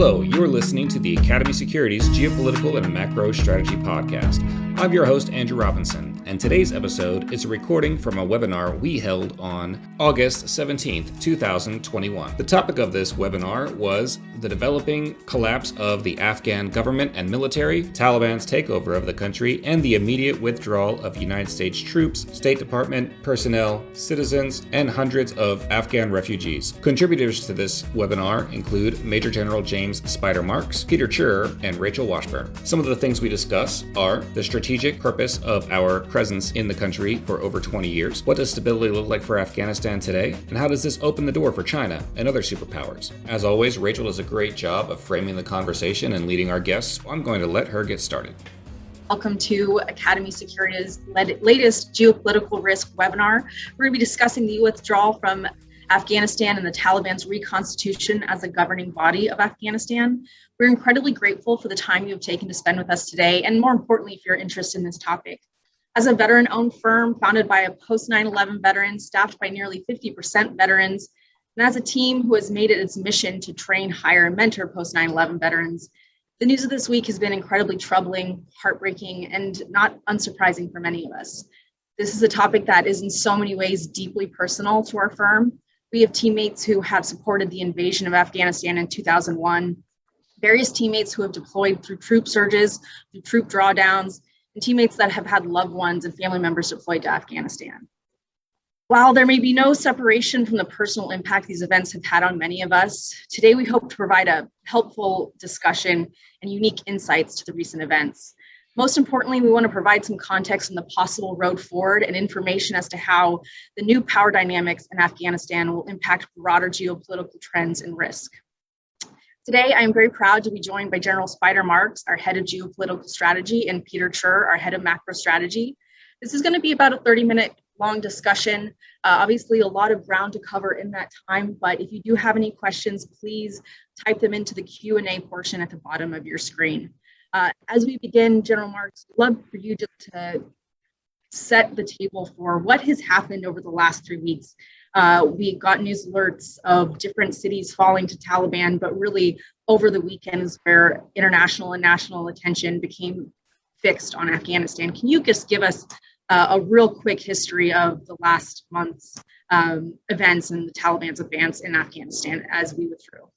Hello, you're listening to the Academy Securities Geopolitical and Macro Strategy Podcast. I'm your host, Andrew Robinson, and today's episode is a recording from a webinar we held on August 17th, 2021. The topic of this webinar was the developing collapse of the Afghan government and military, Taliban's takeover of the country, and the immediate withdrawal of United States troops, State Department personnel, citizens, and hundreds of Afghan refugees. Contributors to this webinar include Major General James Spider Marks, Peter Tchir, and Rachel Washburn. Some of the things we discuss are the strategic purpose of our presence in the country for over 20 years? What does stability look like for Afghanistan today? And how does this open the door for China and other superpowers? As always, Rachel does a great job of framing the conversation and leading our guests, so I'm going to let her get started. Welcome to Academy Security's latest geopolitical risk webinar. We're going to be discussing the withdrawal from Afghanistan and the Taliban's reconstitution as a governing body of Afghanistan. We're incredibly grateful for the time you have taken to spend with us today, and more importantly, for your interest in this topic. As a veteran owned firm founded by a post 9 11 veteran, staffed by nearly 50% veterans, and as a team who has made it its mission to train, hire, and mentor post 9 11 veterans, the news of this week has been incredibly troubling, heartbreaking, and not unsurprising for many of us. This is a topic that is in so many ways deeply personal to our firm, we have teammates who have supported the invasion of Afghanistan in 2001, various teammates who have deployed through troop surges, through troop drawdowns, and teammates that have had loved ones and family members deployed to Afghanistan. While there may be no separation from the personal impact these events have had on many of us, today we hope to provide a helpful discussion and unique insights to the recent events. Most importantly, we want to provide some context on the possible road forward and information as to how the new power dynamics in Afghanistan will impact broader geopolitical trends and risk. Today, I am very proud to be joined by General Spider Marks, our head of geopolitical strategy, and Peter Tchir, our head of macro strategy. This is going to be about a 30 minute long discussion. Uh, obviously, a lot of ground to cover in that time, but if you do have any questions, please type them into the Q&A portion at the bottom of your screen. Uh, as we begin, General Marks, I'd love for you just to set the table for what has happened over the last three weeks. Uh, we got news alerts of different cities falling to Taliban, but really over the weekend is where international and national attention became fixed on Afghanistan. Can you just give us uh, a real quick history of the last month's um, events and the Taliban's advance in Afghanistan as we withdrew?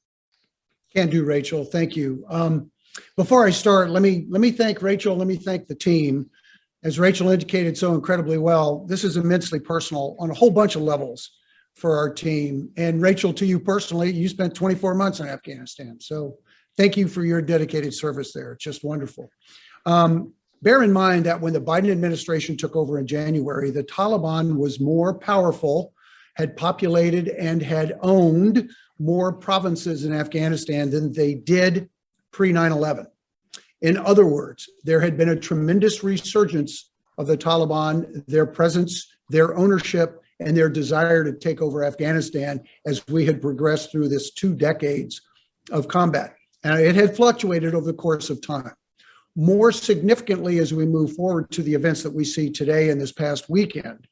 Can do, Rachel. Thank you. Um, before I start, let me let me thank Rachel. Let me thank the team. As Rachel indicated so incredibly well, this is immensely personal on a whole bunch of levels for our team. And Rachel, to you personally, you spent 24 months in Afghanistan. So thank you for your dedicated service there. It's just wonderful. Um, bear in mind that when the Biden administration took over in January, the Taliban was more powerful, had populated and had owned more provinces in Afghanistan than they did pre 9 11. In other words, there had been a tremendous resurgence of the Taliban, their presence, their ownership, and their desire to take over Afghanistan as we had progressed through this two decades of combat. And it had fluctuated over the course of time. More significantly, as we move forward to the events that we see today and this past weekend,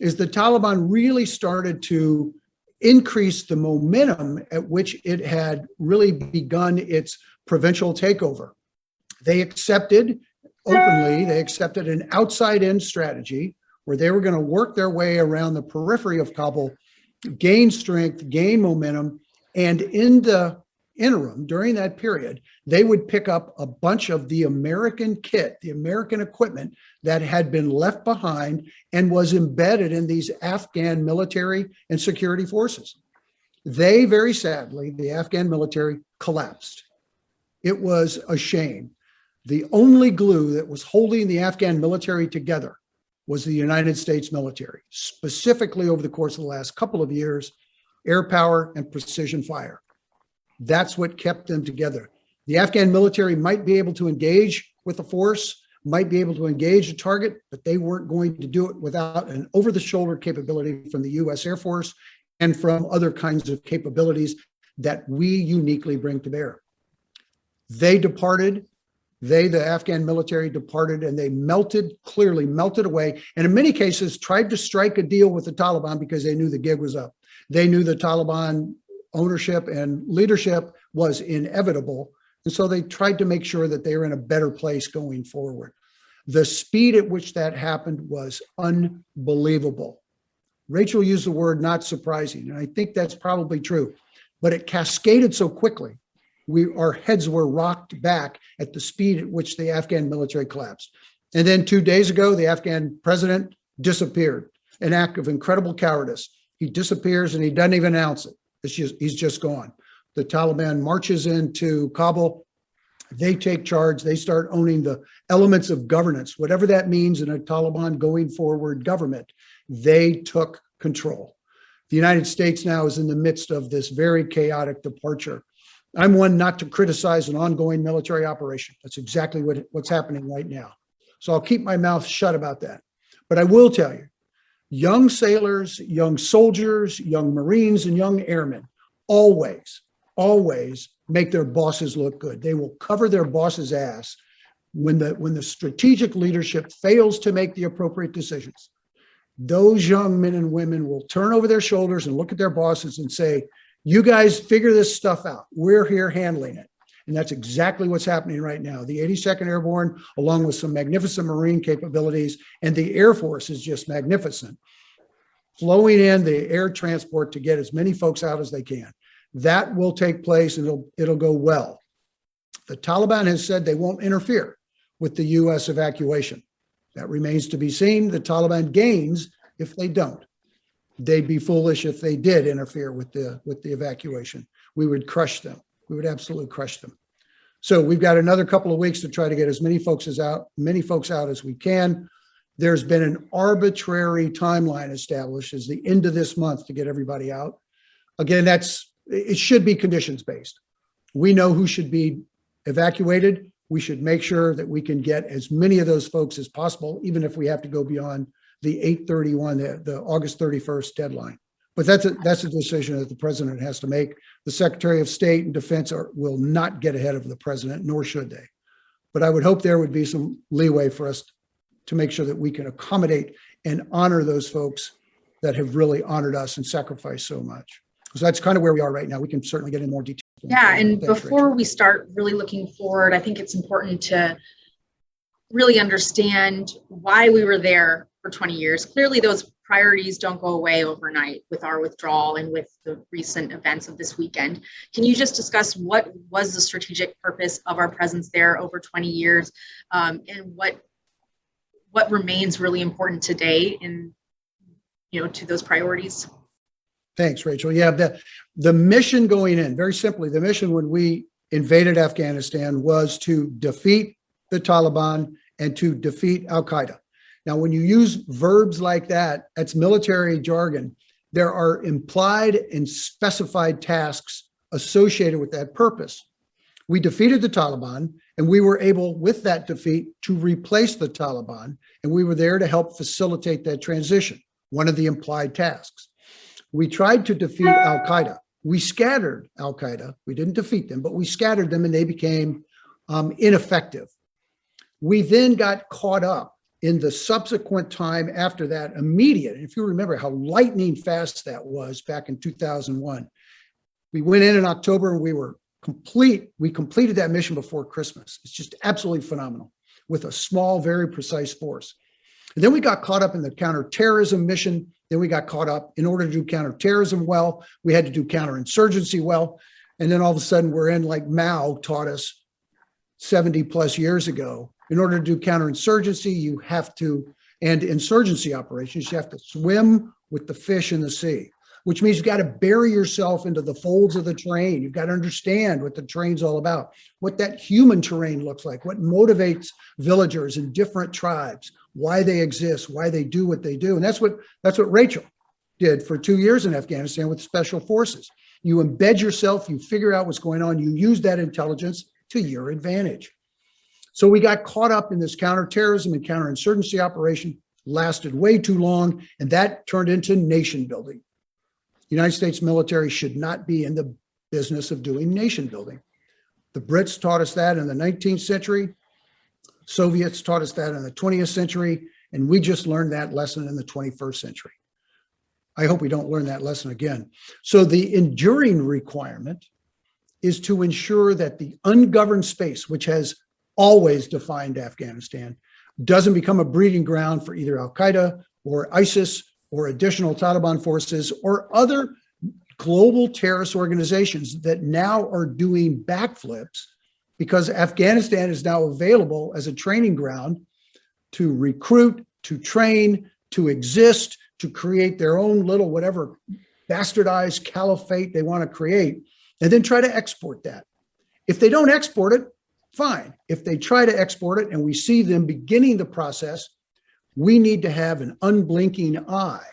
is the Taliban really started to increase the momentum at which it had really begun its provincial takeover. They accepted openly, they accepted an outside in strategy where they were going to work their way around the periphery of Kabul, gain strength, gain momentum, and in the interim, during that period, they would pick up a bunch of the American kit, the American equipment that had been left behind and was embedded in these Afghan military and security forces. They very sadly, the Afghan military collapsed. It was a shame. The only glue that was holding the Afghan military together was the United States military, specifically over the course of the last couple of years, air power and precision fire. That's what kept them together. The Afghan military might be able to engage with the force, might be able to engage a target, but they weren't going to do it without an over the shoulder capability from the US Air Force and from other kinds of capabilities that we uniquely bring to bear. They departed. They, the Afghan military, departed and they melted, clearly melted away. And in many cases, tried to strike a deal with the Taliban because they knew the gig was up. They knew the Taliban ownership and leadership was inevitable. And so they tried to make sure that they were in a better place going forward. The speed at which that happened was unbelievable. Rachel used the word not surprising, and I think that's probably true, but it cascaded so quickly. We, our heads were rocked back at the speed at which the Afghan military collapsed. And then two days ago, the Afghan president disappeared, an act of incredible cowardice. He disappears and he doesn't even announce it. It's just, he's just gone. The Taliban marches into Kabul. They take charge. They start owning the elements of governance, whatever that means in a Taliban going forward government. They took control. The United States now is in the midst of this very chaotic departure. I'm one not to criticize an ongoing military operation. That's exactly what, what's happening right now. So I'll keep my mouth shut about that. But I will tell you, young sailors, young soldiers, young Marines, and young airmen always, always make their bosses look good. They will cover their boss's ass when the when the strategic leadership fails to make the appropriate decisions. Those young men and women will turn over their shoulders and look at their bosses and say, "You guys figure this stuff out. We're here handling it." And that's exactly what's happening right now. The 82nd Airborne, along with some magnificent Marine capabilities, and the Air Force is just magnificent, flowing in the air transport to get as many folks out as they can. That will take place and it'll, it'll go well. The Taliban has said they won't interfere with the U.S. evacuation. That remains to be seen. The Taliban gains if they don't. They'd be foolish if they did interfere with the with the evacuation. We would crush them. We would absolutely crush them. So we've got another couple of weeks to try to get as many folks as out, many folks out as we can. There's been an arbitrary timeline established as the end of this month to get everybody out. Again, that's it should be conditions based. We know who should be evacuated. We should make sure that we can get as many of those folks as possible, even if we have to go beyond the 831, the, the August 31st deadline. But that's a, that's a decision that the president has to make. The Secretary of State and Defense are, will not get ahead of the president, nor should they. But I would hope there would be some leeway for us to make sure that we can accommodate and honor those folks that have really honored us and sacrificed so much. So that's kind of where we are right now. We can certainly get in more detail. Yeah, and Thanks, before Rachel. we start really looking forward, I think it's important to really understand why we were there for 20 years. Clearly, those priorities don't go away overnight with our withdrawal and with the recent events of this weekend. Can you just discuss what was the strategic purpose of our presence there over 20 years um, and what what remains really important today in you know to those priorities? Thanks, Rachel. Yeah, the, the mission going in, very simply, the mission when we invaded Afghanistan was to defeat the Taliban and to defeat Al Qaeda. Now, when you use verbs like that, that's military jargon. There are implied and specified tasks associated with that purpose. We defeated the Taliban, and we were able, with that defeat, to replace the Taliban, and we were there to help facilitate that transition, one of the implied tasks. We tried to defeat Al Qaeda. We scattered Al Qaeda. We didn't defeat them, but we scattered them and they became um, ineffective. We then got caught up in the subsequent time after that, immediate. If you remember how lightning fast that was back in 2001, we went in in October and we were complete. We completed that mission before Christmas. It's just absolutely phenomenal with a small, very precise force. And then we got caught up in the counterterrorism mission then we got caught up. In order to do counterterrorism well, we had to do counterinsurgency well. And then all of a sudden, we're in like Mao taught us 70 plus years ago. In order to do counterinsurgency, you have to, and insurgency operations, you have to swim with the fish in the sea, which means you've got to bury yourself into the folds of the terrain. You've got to understand what the terrain's all about, what that human terrain looks like, what motivates villagers in different tribes, why they exist, why they do what they do. And that's what that's what Rachel did for two years in Afghanistan with special forces. You embed yourself, you figure out what's going on, you use that intelligence to your advantage. So we got caught up in this counterterrorism and counterinsurgency operation, lasted way too long, and that turned into nation building. The United States military should not be in the business of doing nation building. The Brits taught us that in the 19th century. Soviets taught us that in the 20th century, and we just learned that lesson in the 21st century. I hope we don't learn that lesson again. So the enduring requirement is to ensure that the ungoverned space, which has always defined Afghanistan, doesn't become a breeding ground for either Al Qaeda or ISIS or additional Taliban forces or other global terrorist organizations that now are doing backflips because Afghanistan is now available as a training ground to recruit, to train, to exist, to create their own little whatever bastardized caliphate they want to create, and then try to export that. If they don't export it, fine. If they try to export it and we see them beginning the process, we need to have an unblinking eye,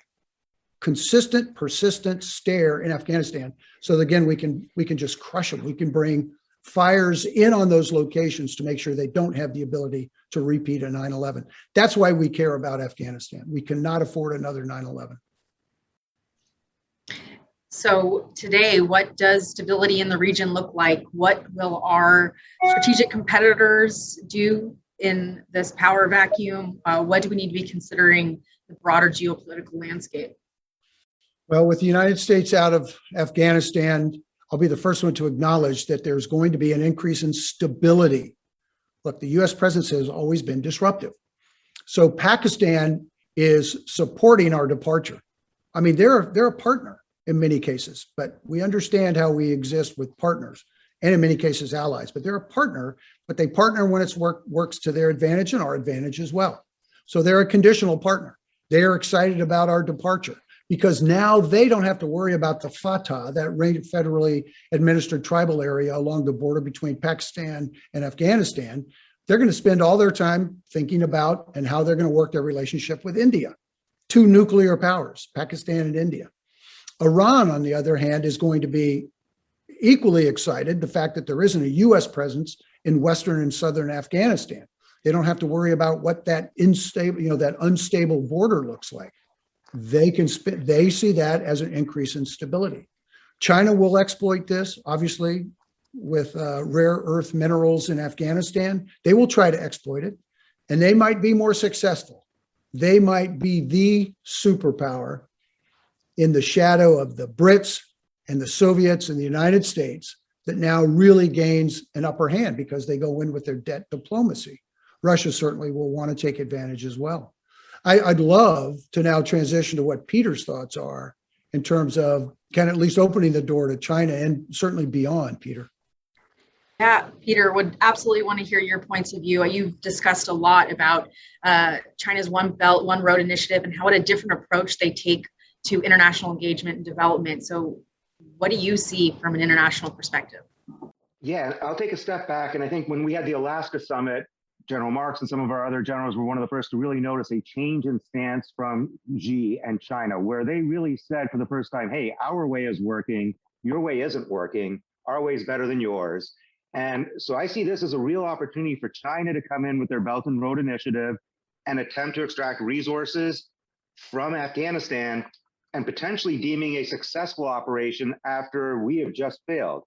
consistent, persistent stare in Afghanistan. So again, we can we can just crush them. We can bring fires in on those locations to make sure they don't have the ability to repeat a 9 11. That's why we care about Afghanistan. We cannot afford another 9 11. So, today, what does stability in the region look like? What will our strategic competitors do in this power vacuum? Uh, what do we need to be considering the broader geopolitical landscape? Well, with the United States out of Afghanistan, I'll be the first one to acknowledge that there's going to be an increase in stability. Look, the US presence has always been disruptive. So Pakistan is supporting our departure. I mean, they're they're a partner in many cases, but we understand how we exist with partners and in many cases allies, but they're a partner, but they partner when it's work works to their advantage and our advantage as well. So they're a conditional partner. They are excited about our departure because now they don't have to worry about the FATA, that federally administered tribal area along the border between Pakistan and Afghanistan. They're going to spend all their time thinking about and how they're going to work their relationship with India, two nuclear powers, Pakistan and India. Iran, on the other hand, is going to be equally excited the fact that there isn't a US presence in western and southern Afghanistan. They don't have to worry about what that unstable, you know, that unstable border looks like they can spit, they see that as an increase in stability. China will exploit this, obviously, with uh, rare earth minerals in Afghanistan. They will try to exploit it, and they might be more successful. They might be the superpower in the shadow of the Brits and the Soviets and the United States that now really gains an upper hand because they go in with their debt diplomacy. Russia certainly will want to take advantage as well. I, would love to now transition to what Peter's thoughts are in terms of kind of at least opening the door to China and certainly beyond, Peter. Yeah, Peter, would absolutely want to hear your points of view. You've discussed a lot about uh, China's One Belt, One Road initiative and how what a different approach they take to international engagement and development. So, what do you see from an international perspective? Yeah, I'll take a step back. And I think when we had the Alaska summit, General Marks and some of our other generals were one of the first to really notice a change in stance from Xi and China, where they really said for the first time, hey, our way is working, your way isn't working, our way is better than yours. And so I see this as a real opportunity for China to come in with their Belt and Road Initiative and attempt to extract resources from Afghanistan and potentially deeming a successful operation after we have just failed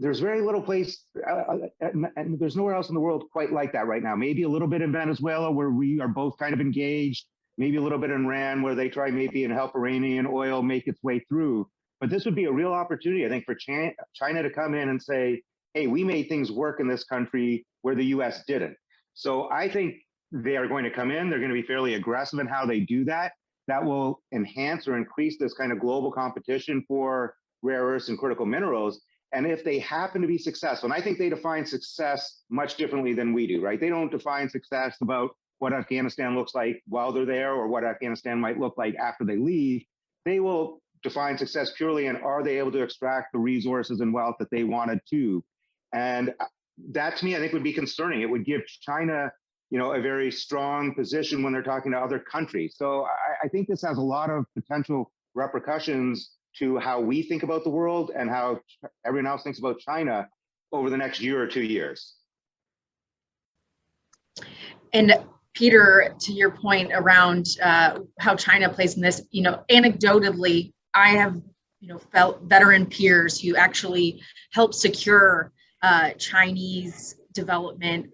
there's very little place, uh, uh, and, and there's nowhere else in the world quite like that right now. Maybe a little bit in Venezuela where we are both kind of engaged. Maybe a little bit in Iran where they try maybe and help Iranian oil make its way through. But this would be a real opportunity, I think, for China to come in and say, "Hey, we made things work in this country where the U.S. didn't." So I think they are going to come in. They're going to be fairly aggressive in how they do that. That will enhance or increase this kind of global competition for rare earths and critical minerals and if they happen to be successful, and I think they define success much differently than we do, right? They don't define success about what Afghanistan looks like while they're there or what Afghanistan might look like after they leave. They will define success purely in are they able to extract the resources and wealth that they wanted to. And uh, that to me, I think would be concerning. It would give China, you know, a very strong position when they're talking to other countries. So I, I think this has a lot of potential repercussions to how we think about the world and how everyone else thinks about China over the next year or two years. And Peter, to your point around uh, how China plays in this, you know, anecdotally, I have, you know, felt veteran peers who actually helped secure uh, Chinese development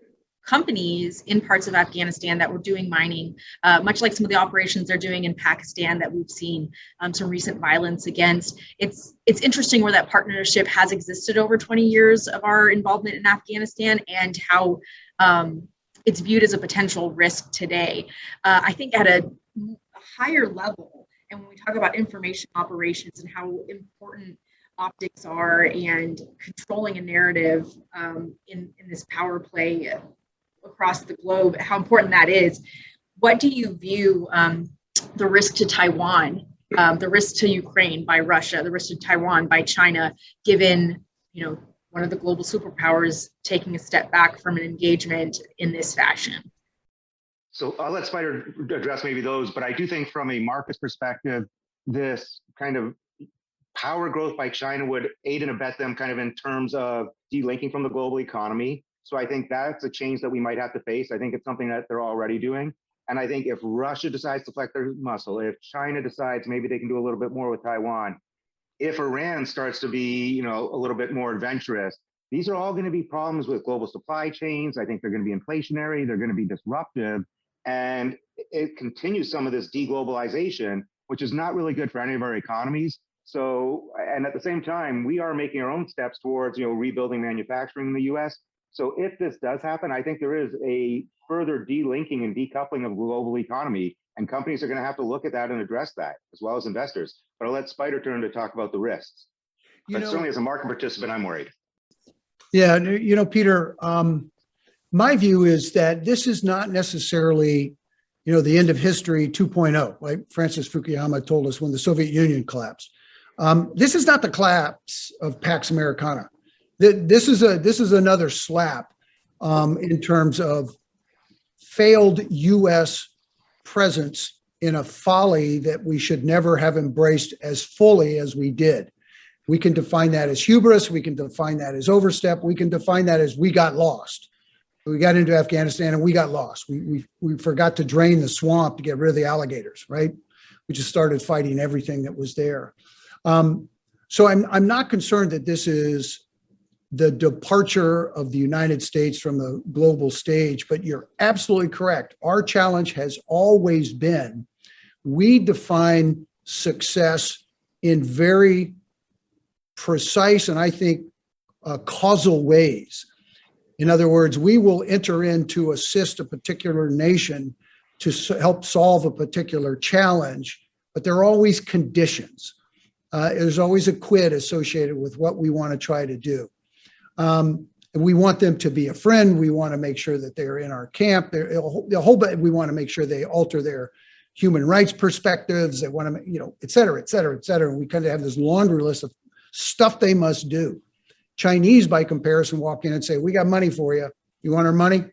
companies in parts of Afghanistan that were doing mining, uh, much like some of the operations they're doing in Pakistan that we've seen um, some recent violence against. It's it's interesting where that partnership has existed over 20 years of our involvement in Afghanistan and how um, it's viewed as a potential risk today. Uh, I think at a, higher level, and when we talk about information operations and how important optics are and controlling a narrative um, in, in this power play across the globe, how important that is. What do you view um, the risk to Taiwan, um, the risk to Ukraine by Russia, the risk to Taiwan by China, given you know one of the global superpowers taking a step back from an engagement in this fashion? So I'll let Spider address maybe those, but I do think from a market perspective, this kind of power growth by China would aid and abet them kind of in terms of delinking from the global economy. So I think that's a change that we might have to face. I think it's something that they're already doing. And I think if Russia decides to flex their muscle, if China decides maybe they can do a little bit more with Taiwan, if Iran starts to be, you know, a little bit more adventurous, these are all going to be problems with global supply chains. I think they're going to be inflationary, they're going to be disruptive, and it continues some of this deglobalization, which is not really good for any of our economies. So, and at the same time, we are making our own steps towards, you know, rebuilding manufacturing in the U.S. So, if this does happen, I think there is a further delinking and decoupling of the global economy, and companies are going to have to look at that and address that, as well as investors. But I'll let Spider turn to talk about the risks. You but know, certainly, as a market participant, I'm worried. Yeah, you know, Peter, um, my view is that this is not necessarily, you know, the end of history 2.0, like Francis Fukuyama told us when the Soviet Union collapsed. Um, this is not the collapse of Pax Americana. This is a this is another slap um, in terms of failed U.S. presence in a folly that we should never have embraced as fully as we did. We can define that as hubris. We can define that as overstep. We can define that as we got lost. We got into Afghanistan and we got lost. We, we, we forgot to drain the swamp to get rid of the alligators, right? We just started fighting everything that was there. Um, so I'm, I'm not concerned that this is the departure of the United States from the global stage, but you're absolutely correct. Our challenge has always been we define success in very precise and I think uh, causal ways. In other words, we will enter in to assist a particular nation to help solve a particular challenge, but there are always conditions uh, there's always a quid associated with what we want to try to do. Um, we want them to be a friend. We want to make sure that they're in our camp. They're, the whole, we want to make sure they alter their human rights perspectives. They want to, you know, et cetera, et cetera, et cetera. And we kind of have this laundry list of stuff they must do. Chinese, by comparison, walk in and say, "We got money for you. You want our money?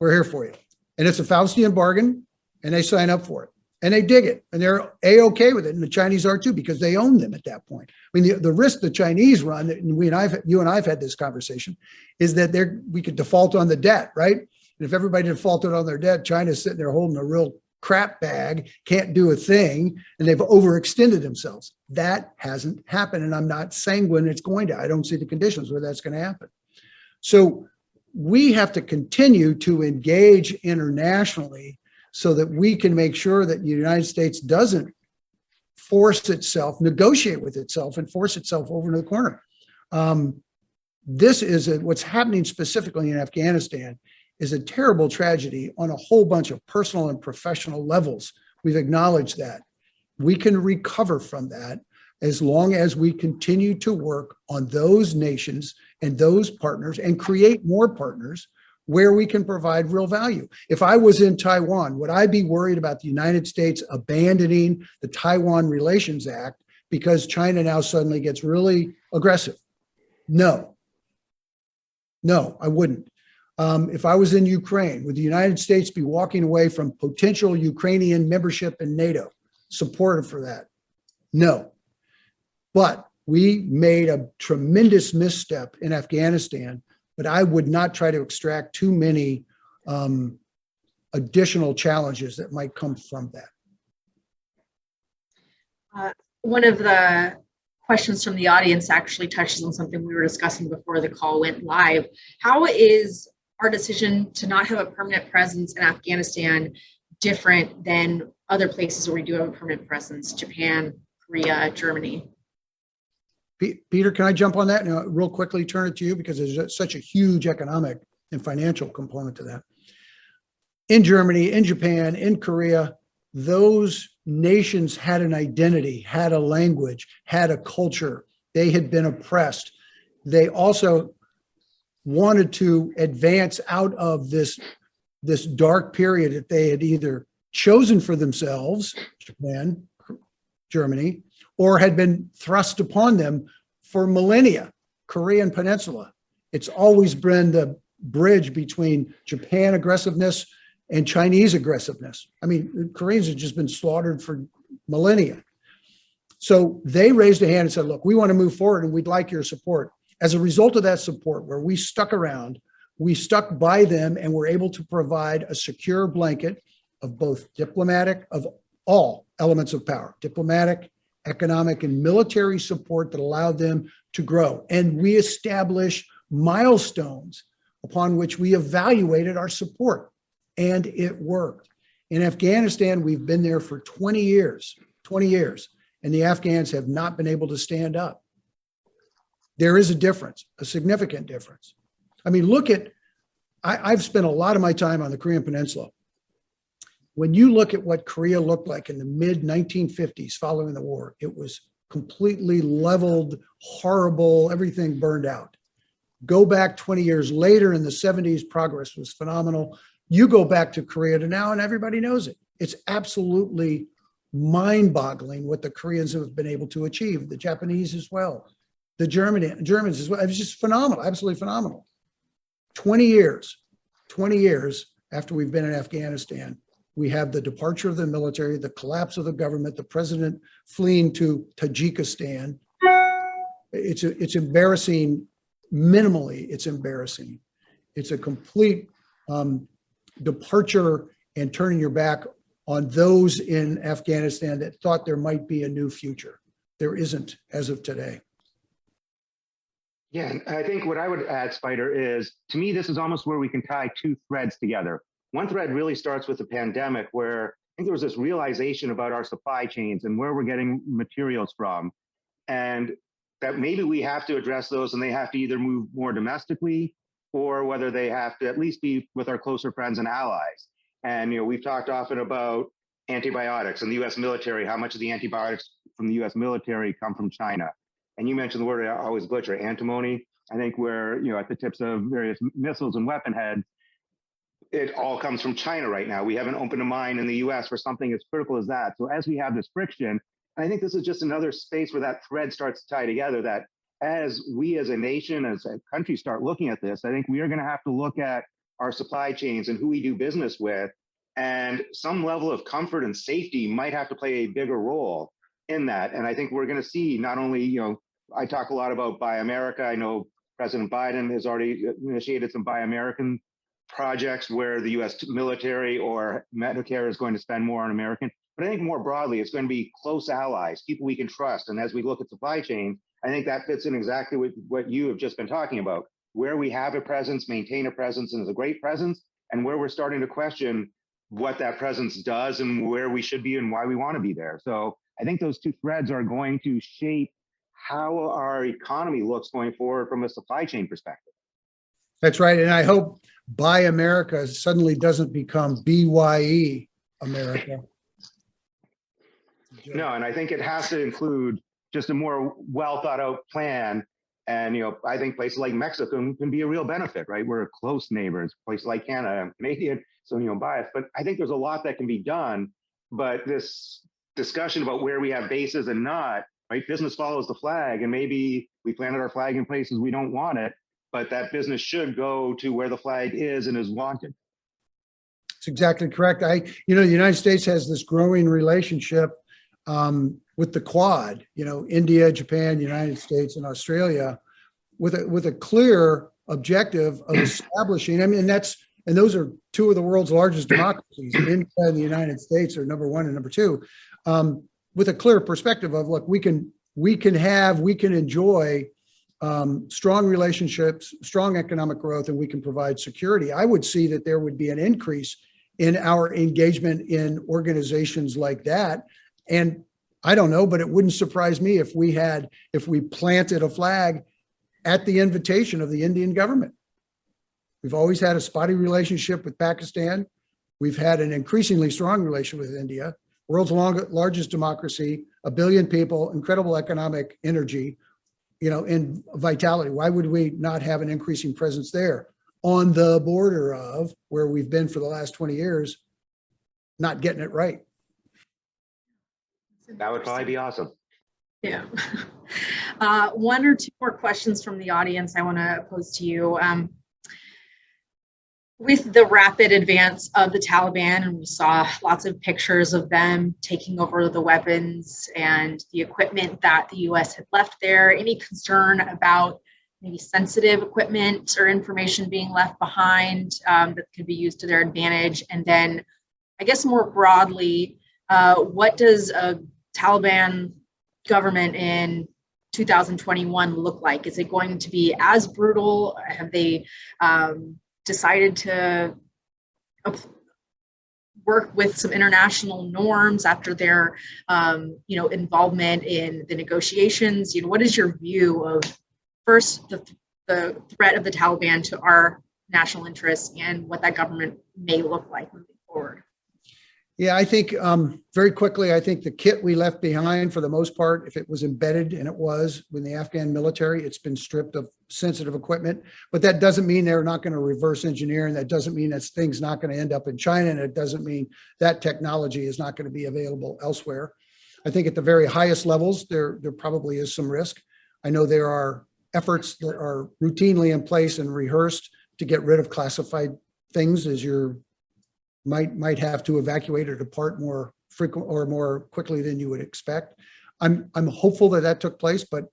We're here for you." And it's a Faustian bargain, and they sign up for it and they dig it and they're a-okay with it and the chinese are too because they own them at that point. I mean the, the risk the chinese run and we and i've you and i've had this conversation is that they're we could default on the debt right? And if everybody defaulted on their debt china's sitting there holding a real crap bag can't do a thing and they've overextended themselves. That hasn't happened and i'm not sanguine it's going to. I don't see the conditions where that's going to happen. So we have to continue to engage internationally so that we can make sure that the United States doesn't force itself, negotiate with itself, and force itself over to the corner. Um, this is a, what's happening specifically in Afghanistan is a terrible tragedy on a whole bunch of personal and professional levels. We've acknowledged that. We can recover from that as long as we continue to work on those nations and those partners and create more partners where we can provide real value. If I was in Taiwan, would I be worried about the United States abandoning the Taiwan Relations Act because China now suddenly gets really aggressive? No. No, I wouldn't. Um, if I was in Ukraine, would the United States be walking away from potential Ukrainian membership in NATO? Supportive for that? No. But we made a tremendous misstep in Afghanistan but I would not try to extract too many um, additional challenges that might come from that. Uh, one of the questions from the audience actually touches on something we were discussing before the call went live. How is our decision to not have a permanent presence in Afghanistan different than other places where we do have a permanent presence Japan, Korea, Germany? Peter, can I jump on that and uh, real quickly turn it to you because there's uh, such a huge economic and financial component to that. In Germany, in Japan, in Korea, those nations had an identity, had a language, had a culture. They had been oppressed. They also wanted to advance out of this, this dark period that they had either chosen for themselves, Japan, Germany, or had been thrust upon them for millennia, Korean Peninsula. It's always been the bridge between Japan aggressiveness and Chinese aggressiveness. I mean, Koreans have just been slaughtered for millennia. So they raised a hand and said, look, we want to move forward and we'd like your support. As a result of that support, where we stuck around, we stuck by them and were able to provide a secure blanket of both diplomatic, of all elements of power, diplomatic, economic, and military support that allowed them to grow. And we established milestones upon which we evaluated our support and it worked. In Afghanistan, we've been there for 20 years, 20 years, and the Afghans have not been able to stand up. There is a difference, a significant difference. I mean, look at, I, have spent a lot of my time on the Korean Peninsula. When you look at what Korea looked like in the mid 1950s following the war, it was completely leveled, horrible, everything burned out. Go back 20 years later in the 70s, progress was phenomenal. You go back to Korea to now, and everybody knows it. It's absolutely mind boggling what the Koreans have been able to achieve, the Japanese as well, the German, Germans as well. It was just phenomenal, absolutely phenomenal. 20 years, 20 years after we've been in Afghanistan, we have the departure of the military, the collapse of the government, the president fleeing to Tajikistan. It's a, it's embarrassing. Minimally, it's embarrassing. It's a complete um, departure and turning your back on those in Afghanistan that thought there might be a new future. There isn't as of today. Yeah, and I think what I would add, Spider, is to me, this is almost where we can tie two threads together. One thread really starts with the pandemic, where I think there was this realization about our supply chains and where we're getting materials from. And that maybe we have to address those and they have to either move more domestically or whether they have to at least be with our closer friends and allies. And you know, we've talked often about antibiotics and the U.S. military. How much of the antibiotics from the U.S. military come from China? And you mentioned the word I always butcher, antimony. I think we're you know at the tips of various missiles and weapon heads. It all comes from China right now. We haven't opened a mine in the U.S. for something as critical as that. So as we have this friction, I think this is just another space where that thread starts to tie together. That as we as a nation, as a country start looking at this, I think we are going to have to look at our supply chains and who we do business with. And some level of comfort and safety might have to play a bigger role in that. And I think we're going to see not only, you know, I talk a lot about Buy America. I know President Biden has already initiated some Buy American projects where the US military or Medicare is going to spend more on American. But I think more broadly, it's going to be close allies, people we can trust. And as we look at supply chain, I think that fits in exactly with what you have just been talking about. Where we have a presence, maintain a presence, and is a great presence, and where we're starting to question what that presence does and where we should be and why we want to be there. So I think those two threads are going to shape how our economy looks going forward from a supply chain perspective. That's right. And I hope Buy America suddenly doesn't become BYE America. No, and I think it has to include just a more well thought out plan. And you know, I think places like Mexico can be a real benefit, right? We're close neighbors. Places like Canada, Canadian, so you know, biased, but I think there's a lot that can be done. But this discussion about where we have bases and not, right? Business follows the flag, and maybe we planted our flag in places we don't want it, but that business should go to where the flag is and is wanted. It's exactly correct. I, you know, the United States has this growing relationship um, with the Quad, you know, India, Japan, United States, and Australia, with a with a clear objective of establishing. I mean, and that's and those are two of the world's largest democracies. India and the United States are number one and number two, um, with a clear perspective of look, we can we can have we can enjoy um, strong relationships, strong economic growth, and we can provide security, I would see that there would be an increase in our engagement in organizations like that. And I don't know, but it wouldn't surprise me if we had, if we planted a flag at the invitation of the Indian government. We've always had a spotty relationship with Pakistan. We've had an increasingly strong relation with India, world's long, largest democracy, a billion people, incredible economic energy, you know, in vitality. Why would we not have an increasing presence there on the border of where we've been for the last 20 years, not getting it right? That would probably be awesome. Yeah. Uh, one or two more questions from the audience I want to pose to you. Um, with the rapid advance of the Taliban, and we saw lots of pictures of them taking over the weapons and the equipment that the US had left there, any concern about maybe sensitive equipment or information being left behind um, that could be used to their advantage? And then, I guess more broadly, uh, what does a Taliban government in 2021 look like? Is it going to be as brutal? Have they um, decided to work with some international norms after their um, you know involvement in the negotiations. You know what is your view of first the, the threat of the taliban to our national interests and what that government may look like moving forward Yeah, I think um, very quickly, I think the kit we left behind for the most part, if it was embedded, and it was with the Afghan military, it's been stripped of sensitive equipment. But that doesn't mean they're not going to reverse engineer, and that doesn't mean that thing's not going to end up in China, and it doesn't mean that technology is not going to be available elsewhere. I think at the very highest levels, there there probably is some risk. I know there are efforts that are routinely in place and rehearsed to get rid of classified things as you're might might have to evacuate or depart more frequent or more quickly than you would expect. I'm I'm hopeful that that took place, but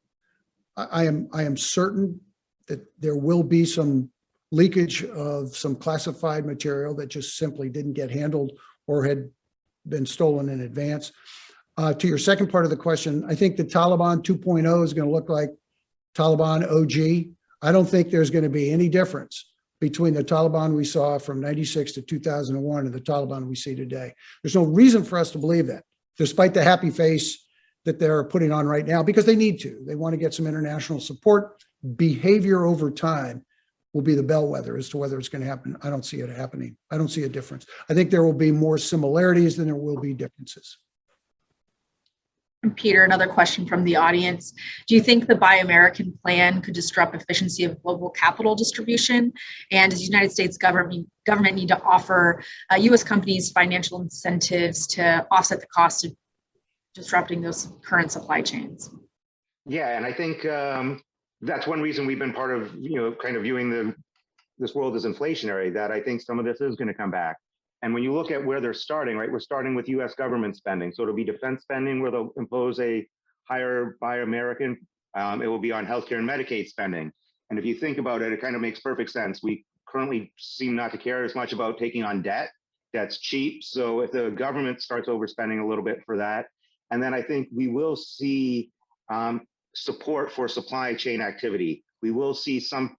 I, I am I am certain that there will be some leakage of some classified material that just simply didn't get handled or had been stolen in advance. Uh, to your second part of the question, I think the Taliban 2.0 is going to look like Taliban OG. I don't think there's going to be any difference between the Taliban we saw from 96 to 2001 and the Taliban we see today. There's no reason for us to believe that, despite the happy face that they're putting on right now, because they need to. They want to get some international support. Behavior over time will be the bellwether as to whether it's going to happen. I don't see it happening. I don't see a difference. I think there will be more similarities than there will be differences. Peter, another question from the audience. Do you think the Buy American plan could disrupt efficiency of global capital distribution? And does the United States government, government need to offer uh, US companies financial incentives to offset the cost of disrupting those current supply chains? Yeah, and I think um, that's one reason we've been part of, you know, kind of viewing the this world as inflationary, that I think some of this is going to come back. And when you look at where they're starting, right, we're starting with US government spending. So it'll be defense spending where they'll impose a higher Buy American. Um, it will be on healthcare and Medicaid spending. And if you think about it, it kind of makes perfect sense. We currently seem not to care as much about taking on debt. That's cheap. So if the government starts overspending a little bit for that, and then I think we will see um, support for supply chain activity. We will see some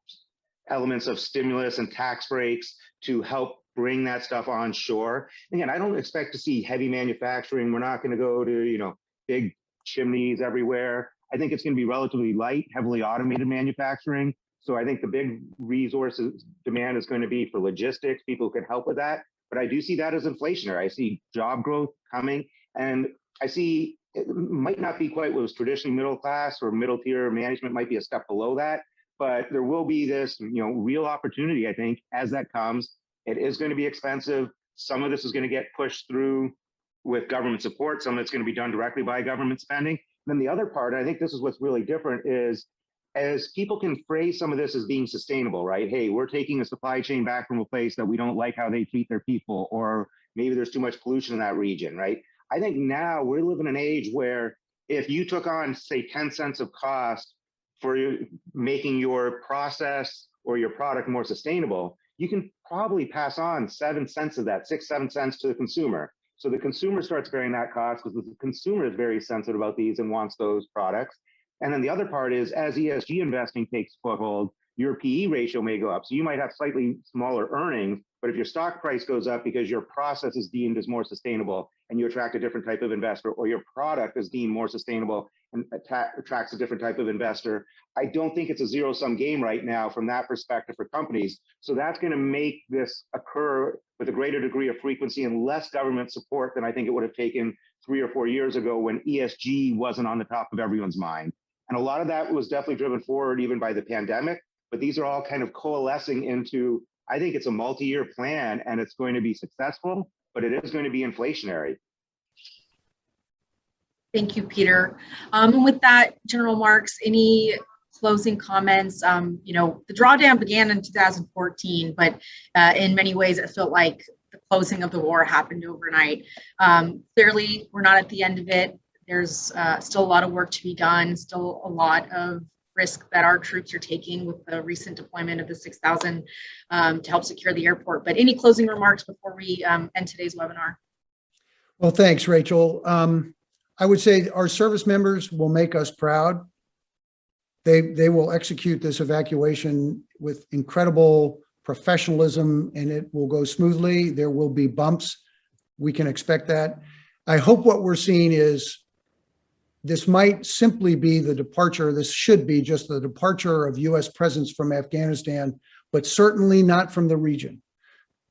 elements of stimulus and tax breaks to help bring that stuff onshore. Again, I don't expect to see heavy manufacturing. We're not going to go to, you know, big chimneys everywhere. I think it's going to be relatively light, heavily automated manufacturing. So I think the big resources demand is going to be for logistics. People can help with that. But I do see that as inflationary. I see job growth coming, and I see it might not be quite what was traditionally middle class or middle tier management might be a step below that, but there will be this, you know, real opportunity. I think as that comes, it is going to be expensive. Some of this is going to get pushed through with government support. Some of it's going to be done directly by government spending. Then the other part, I think this is what's really different, is as people can phrase some of this as being sustainable, right? Hey, we're taking a supply chain back from a place that we don't like how they treat their people, or maybe there's too much pollution in that region, right? I think now we're living in an age where if you took on, say, 10 cents of cost for making your process or your product more sustainable, you can probably pass on seven cents of that, six, seven cents to the consumer. So the consumer starts bearing that cost because the consumer is very sensitive about these and wants those products. And then the other part is as ESG investing takes foothold, your PE ratio may go up. So you might have slightly smaller earnings, but if your stock price goes up because your process is deemed as more sustainable and you attract a different type of investor, or your product is deemed more sustainable and attracts a different type of investor, I don't think it's a zero sum game right now from that perspective for companies. So that's going to make this occur with a greater degree of frequency and less government support than I think it would have taken three or four years ago when ESG wasn't on the top of everyone's mind. And a lot of that was definitely driven forward even by the pandemic. But these are all kind of coalescing into, I think it's a multi year plan and it's going to be successful, but it is going to be inflationary. Thank you, Peter. Um, and with that, General Marks, any closing comments? Um, you know, the drawdown began in 2014, but uh, in many ways, it felt like the closing of the war happened overnight. Um, clearly, we're not at the end of it. There's uh, still a lot of work to be done, still a lot of risk that our troops are taking with the recent deployment of the 6,000 um, to help secure the airport. But any closing remarks before we um, end today's webinar? Well, thanks, Rachel. Um, I would say our service members will make us proud. They, they will execute this evacuation with incredible professionalism and it will go smoothly. There will be bumps. We can expect that. I hope what we're seeing is this might simply be the departure, this should be just the departure of US presence from Afghanistan, but certainly not from the region.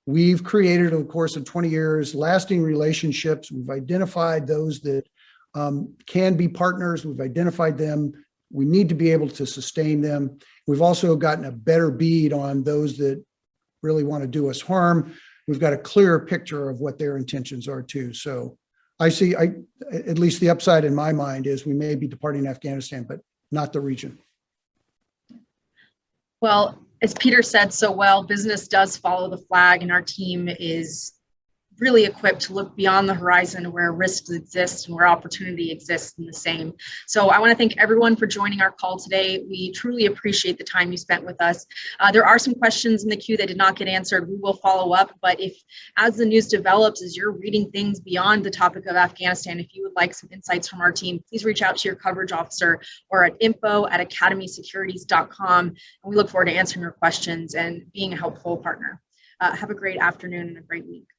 We've created, over the course of 20 years, lasting relationships. We've identified those that um, can be partners. We've identified them. We need to be able to sustain them. We've also gotten a better bead on those that really want to do us harm. We've got a clearer picture of what their intentions are too. So I see, I, at least the upside in my mind is we may be departing Afghanistan, but not the region. Well, as Peter said so well, business does follow the flag, and our team is really equipped to look beyond the horizon where risks exist and where opportunity exists in the same. So I want to thank everyone for joining our call today. We truly appreciate the time you spent with us. Uh, there are some questions in the queue that did not get answered. We will follow up, but if as the news develops, as you're reading things beyond the topic of Afghanistan, if you would like some insights from our team, please reach out to your coverage officer or at info at academysecurities.com. And we look forward to answering your questions and being a helpful partner. Uh, have a great afternoon and a great week.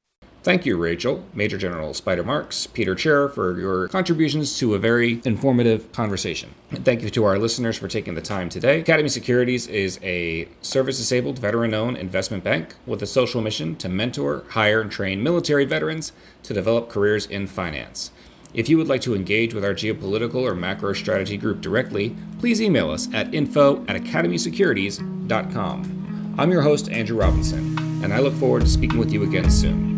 Thank you, Rachel, Major General Spider Marks, Peter Tchir, for your contributions to a very informative conversation. And thank you to our listeners for taking the time today. Academy Securities is a service disabled, veteran owned investment bank with a social mission to mentor, hire, and train military veterans to develop careers in finance. If you would like to engage with our geopolitical or macro strategy group directly, please email us at info at academysecurities.com. I'm your host, Andrew Robinson, and I look forward to speaking with you again soon.